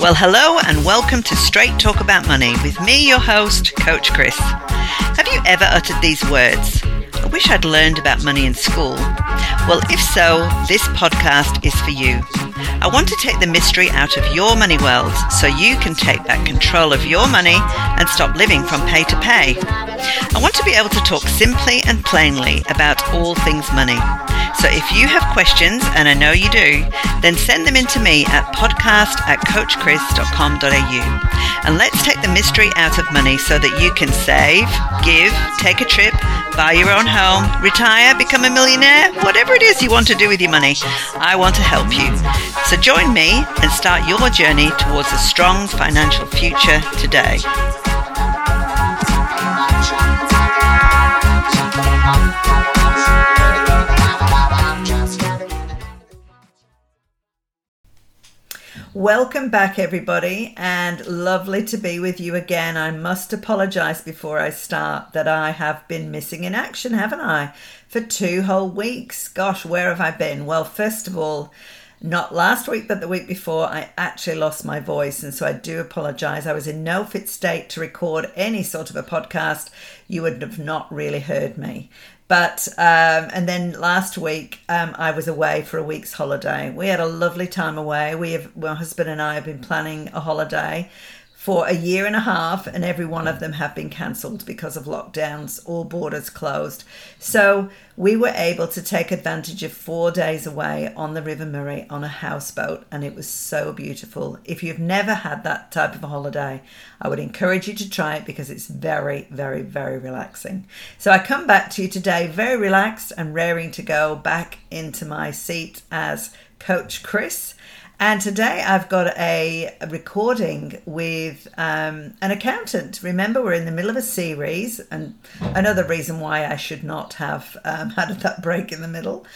Well, hello and welcome to Straight Talk About Money with me, your host, Coach Chris. Have you ever uttered these words? I wish I'd learned about money in school. Well, if so, this podcast is for you. I want to take the mystery out of your money world so you can take back control of your money and stop living from pay to pay. I want to be able to talk simply and plainly about all things money. So if you have questions, and I know you do, then send them in to me at podcast at coachchris.com.au. And let's take the mystery out of money so that you can save, give, take a trip, buy your own home, retire, become a millionaire, whatever it is you want to do with your money. I want to help you. So join me and start your journey towards a strong financial future today. Welcome back, everybody, and lovely to be with you again. I must apologize before I start that I have been missing in action, haven't I? For two whole weeks. Gosh, where have I been? Well, first of all, not last week, but the week before, I actually lost my voice, and so I do apologize. I was in no fit state to record any sort of a podcast. You would have not really heard me. But um, and then last week um, I was away for a week's holiday. We had a lovely time away. We have my husband and I have been planning a holiday for a year and a half, and every one of them have been cancelled because of lockdowns, all borders closed. So we were able to take advantage of four days away on the River Murray on a houseboat, and it was so beautiful. If you've never had that type of a holiday, I would encourage you to try it because it's very, very, very relaxing. So I come back to you today very relaxed and raring to go back into my seat as Coach Chris. And today I've got a, recording with um, an accountant. Remember, we're in the middle of a series, and another reason why I should not have um, had that break in the middle.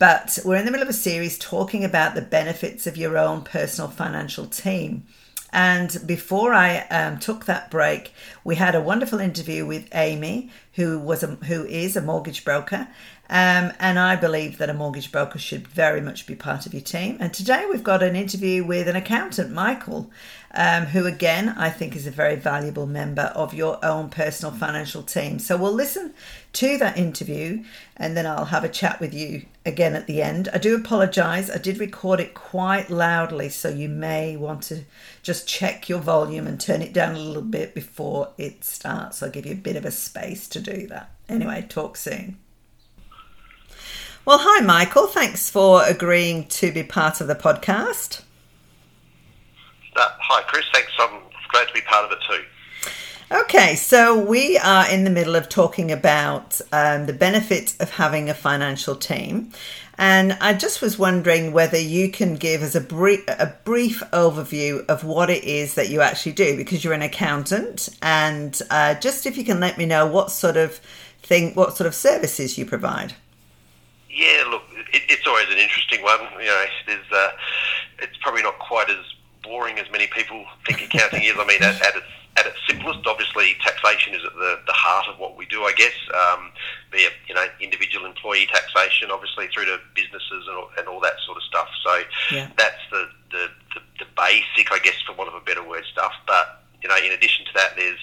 But we're in the middle of a series talking about the benefits of your own personal financial team. And before I um, took that break, we had a wonderful interview with Amy, who was a, who is a mortgage broker, um, and I believe that a mortgage broker should very much be part of your team. And today we've got an interview with an accountant, Michael, um, who again I think is a very valuable member of your own personal financial team. So we'll listen to that interview and then I'll have a chat with you again at the end. I do apologize, I did record it quite loudly, so you may want to just check your volume and turn it down a little bit before it starts. I'll give you a bit of a space to do that. Anyway, talk soon. Well, hi, Michael. Thanks for agreeing to be part of the podcast. Uh, hi, Chris. Thanks. I'm glad to be part of it too. Okay, so we are in the middle of talking about um, the benefits of having a financial team. And I just was wondering whether you can give us a brief, a brief overview of what it is that you actually do, because you're an accountant, and uh, just if you can let me know what sort of thing, what sort of services you provide. Yeah, look, it, it's always an interesting one. You know, there's uh, it's probably not quite as boring as many people think accounting is. I mean, at, at its at its simplest, obviously taxation is at the, the heart of what we do, I guess. Um, be it you know individual employee taxation, obviously through to businesses and all, and all that sort of stuff. So yeah. that's the, the, the, the basic, I guess, for want of a better word, stuff. But you know, in addition to that, there's,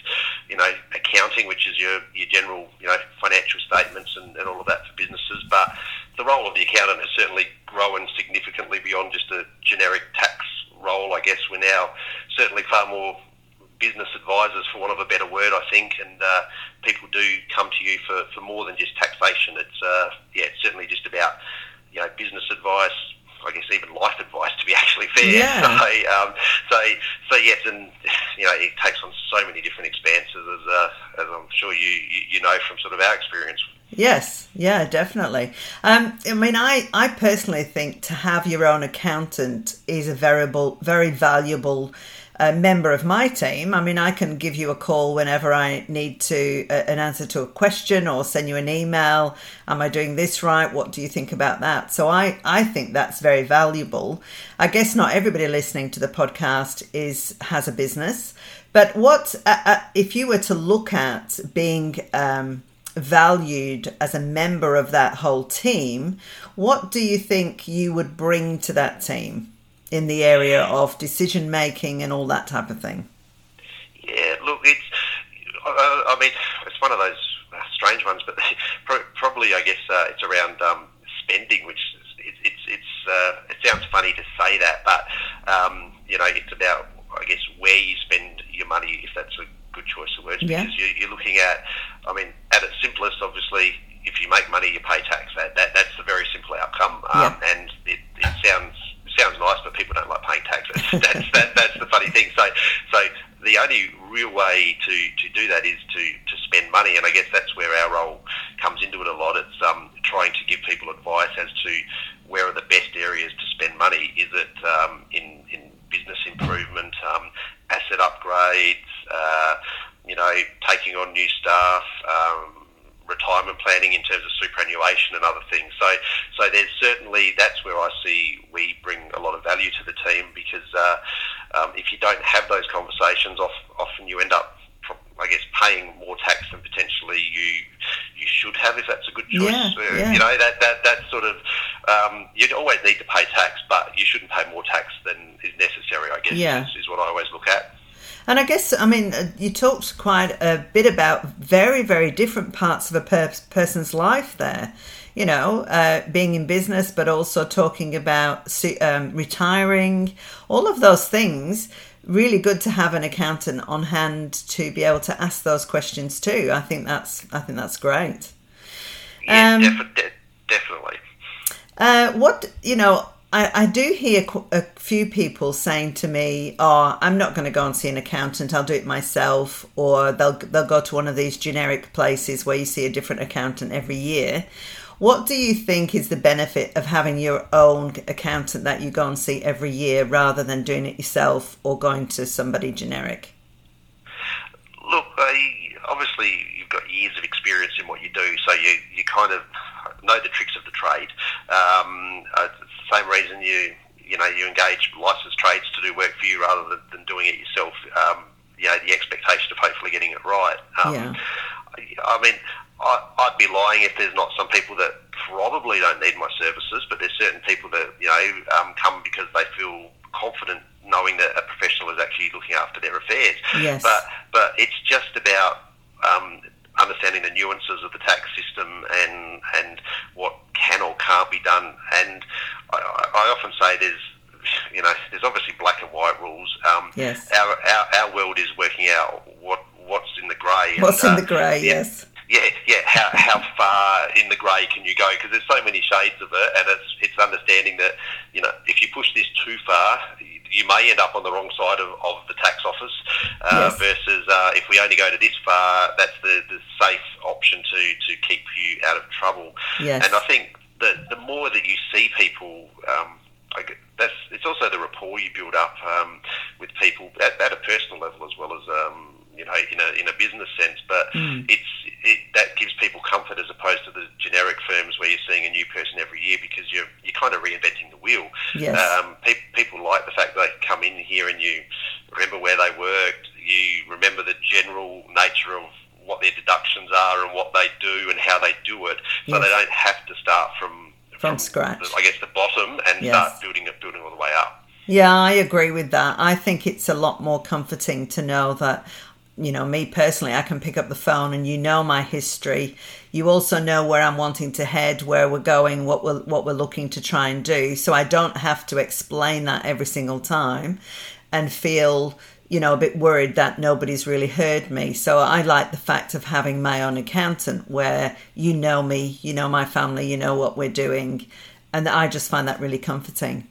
you know, accounting, which is your, your general, you know, financial statements and, and all of that for businesses. But the role of the accountant has certainly grown significantly beyond just a generic tax role. I guess we're now certainly far more business advisors, for want of a better word, I think, and uh, people do come to you for, for more than just taxation. It's uh, yeah, it's certainly just about you know business advice, I guess even life advice to be actually fair. Yeah. So, um, so, so yes, and you know it takes on so many different expanses, as, uh, as I'm sure you, you, you know from sort of our experience. Yes, yeah, definitely. Um, I mean, I, I personally think to have your own accountant is a variable, very valuable a member of my team. I mean, I can give you a call whenever I need to uh, an answer to a question or send you an email. Am I doing this right? What do you think about that? So I I think that's very valuable. I guess not everybody listening to the podcast is has a business, but what uh, uh, if you were to look at being um, valued as a member of that whole team? What do you think you would bring to that team? In the area of decision making and all that type of thing? Yeah, look, it's. I, I mean, it's one of those strange ones, but probably I guess uh, it's around um, spending, which it's it's, it's uh, it sounds funny to say that, but um, you know, it's about I guess where you spend your money, if that's a good choice of words, Yeah. because you're, you're looking at. I mean, at its simplest, obviously, if you make money, you pay tax. That, that that's the very simple outcome, um, and it, it sounds sounds nice, but people don't like paying tax. That's that, that's the funny thing. So so the only real way to, to do that is to, to spend money, and I guess that's where our role comes into it a lot. It's um, trying to give people advice as to where are the best areas to spend money. Is it um, in in business improvement, um, asset upgrades, uh, you know, taking on new staff, um, retirement planning in terms of superannuation and other things. So, so there's certainly that's where I see we bring a lot of value to the team because uh, um, if you don't have those conversations, off, often you end up. I guess paying more tax than potentially you you should have if that's a good choice. Yeah, Uh, yeah. You know that that that sort of um, you'd always need to pay tax, but you shouldn't pay more tax than is necessary. I guess Yeah. is, is what I always look at. And I guess, I mean, uh, you talked quite a bit about very, very different parts of a per- person's life there. You know, uh, being in business, but also talking about um, retiring, all of those things. Really good to have an accountant on hand to be able to ask those questions too. I think that's, I think that's great. Yeah, Um, defi- de- definitely. Uh, what you know, I, I do hear qu- a few people saying to me, "Oh, I'm not going to go and see an accountant. I'll do it myself." Or they'll they'll go to one of these generic places where you see a different accountant every year. What do you think is the benefit of having your own accountant that you go and see every year rather than doing it yourself or going to somebody generic? Look, I, obviously got years of experience in what you do, so you, you kind of know the tricks of the trade. Um, uh, same reason you you know you engage licensed trades to do work for you rather than, than doing it yourself. Um, you know the expectation of hopefully getting it right. Um, Yeah. I, I mean, I, I'd be lying if there's not some people that probably don't need my services, but there's certain people that you know um, come because they feel confident knowing that a professional is actually looking after their affairs. Yes. But but it's just about um, understanding the nuances of the tax system and and what can or can't be done. And I, I I often say there's you know there's obviously black and white rules. Um, Yes. Our, our our world is working out what what's in the grey. What's and, in the grey? yeah, Yes. yeah, yeah. How, how far in the grey can you go? Because there's so many shades of it, and it's it's understanding that you know if you push this too far, you may end up on the wrong side of, of the tax office. Uh, Yes. Versus uh, if we only go to this far, that's the, the safe option to to keep you out of trouble. Yes. And I think that the more that you see people. Um, that's it's also the rapport you build up um, with people at, at a personal level as well as um, you know in a in a business sense. But Mm. it's it, that gives people comfort as opposed to the generic firms where you're seeing a new person every year because you're you're kind of reinventing the wheel. Yes. Um, pe- people like the fact that they can come in here and you remember where they worked. You remember the general nature of what their deductions are and what they do and how they do it, so Yes. they don't have to start from From scratch. the- I guess the bottom and Yes. start building it, building all the way up. Yeah, I agree with that. I think it's a lot more comforting to know that, you know, me personally, I can pick up the phone and you know my history. You also know where I'm wanting to head, where we're going, what we're what we're looking to try and do. So I don't have to explain that every single time and feel, you know, a bit worried that nobody's really heard me. So I like the fact of having my own accountant where you know me, you know my family, you know what we're doing. And I just find that really comforting.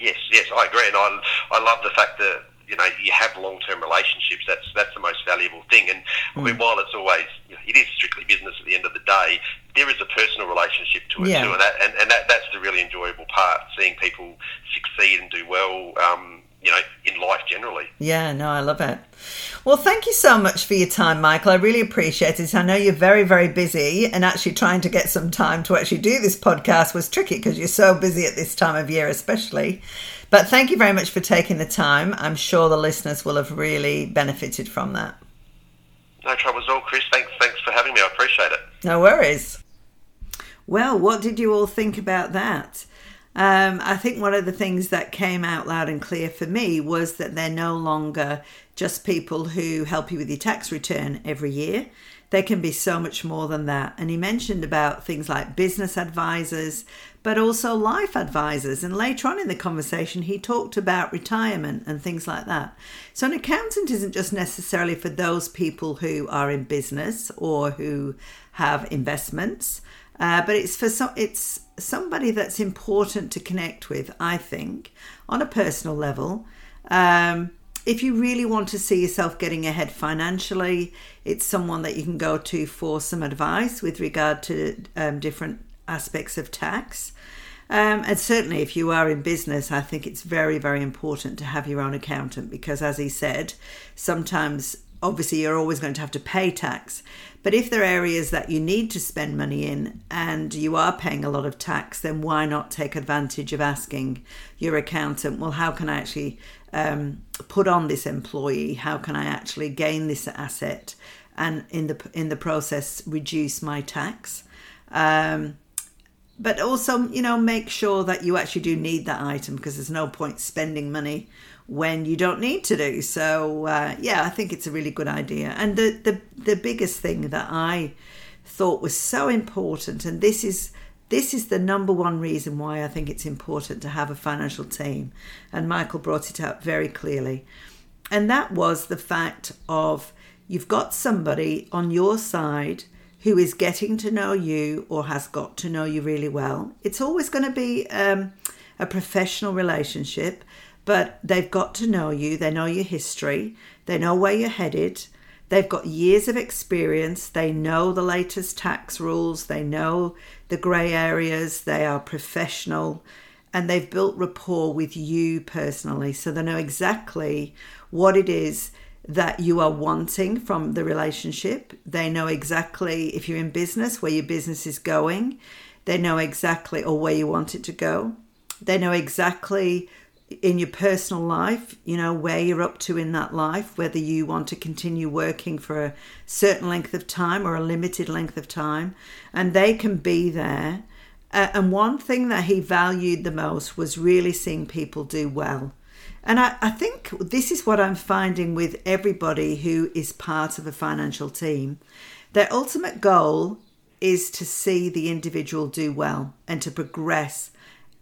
Yes, yes, I agree, and I, I love the fact that you know you have long term relationships. That's that's the most valuable thing. And I mean, while it's always you know, it is strictly business at the end of the day, there is a personal relationship to it Yeah. too, and that and, and that, that's the really enjoyable part. Seeing people succeed and do well, um, you know, in life generally. Yeah, no, I love it. Well, thank you so much for your time, Michael. I really appreciate it. I know you're very, very busy, and actually trying to get some time to actually do this podcast was tricky because you're so busy at this time of year, especially. But thank you very much for taking the time. I'm sure the listeners will have really benefited from that. No trouble at all, Chris. Thanks, thanks for having me. I appreciate it. No worries. Well, what did you all think about that? Um, I think one of the things that came out loud and clear for me was that they're no longer just people who help you with your tax return every year. They can be so much more than that. And he mentioned about things like business advisors, but also life advisors. And later on in the conversation, he talked about retirement and things like that. So, an accountant isn't just necessarily for those people who are in business or who have investments, uh, but it's for some, it's somebody that's important to connect with, I think, on a personal level. Um, if you really want to see yourself getting ahead financially, it's someone that you can go to for some advice with regard to um, different aspects of tax. Um, and certainly, if you are in business, I think it's very, very important to have your own accountant because, as he said, sometimes obviously you're always going to have to pay tax. But if there are areas that you need to spend money in and you are paying a lot of tax, then why not take advantage of asking your accountant, well, how can I actually um, put on this employee? How can I actually gain this asset and in the in the process reduce my tax? Um, but also, you know, make sure that you actually do need that item because there's no point spending money when you don't need to do. So uh, yeah, I think it's a really good idea. And the, the the biggest thing that I thought was so important, and this is this is the number one reason why I think it's important to have a financial team. And Michael brought it up very clearly. And that was the fact of you've got somebody on your side who is getting to know you or has got to know you really well. It's always going to be um, a professional relationship, but they've got to know you, they know your history, they know where you're headed, they've got years of experience, they know the latest tax rules, they know the grey areas, they are professional, and they've built rapport with you personally. So they know exactly what it is that you are wanting from the relationship. They know exactly if you're in business, where your business is going. They know exactly or where you want it to go. They know exactly in your personal life, you know, where you're up to in that life, whether you want to continue working for a certain length of time or a limited length of time, and they can be there. Uh, and one thing that he valued the most was really seeing people do well. And I, I think this is what I'm finding with everybody who is part of a financial team. Their ultimate goal is to see the individual do well and to progress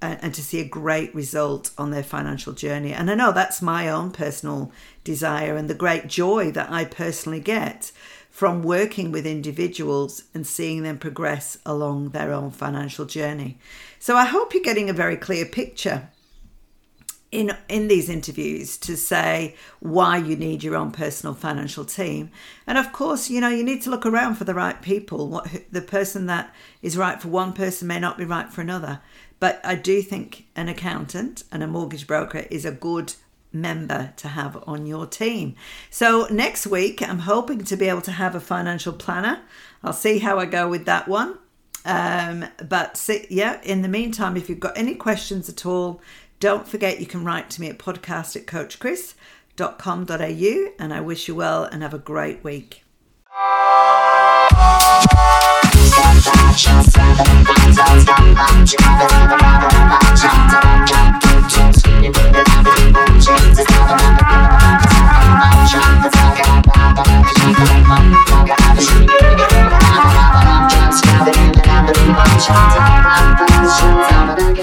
and, to see a great result on their financial journey. And I know that's my own personal desire and the great joy that I personally get from working with individuals and seeing them progress along their own financial journey. So I hope you're getting a very clear picture in in these interviews to say why you need your own personal financial team and of course you know you need to look around for the right people what the person that is right for one person may not be right for another but I do think an accountant and a mortgage broker is a good member to have on your team. So next week, I'm hoping to be able to have a financial planner. I'll see how I go with that one. Um, but see, yeah, in the meantime, if you've got any questions at all, don't forget you can write to me at podcast at coachchris.com.au and I wish you well and have a great week.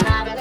I'm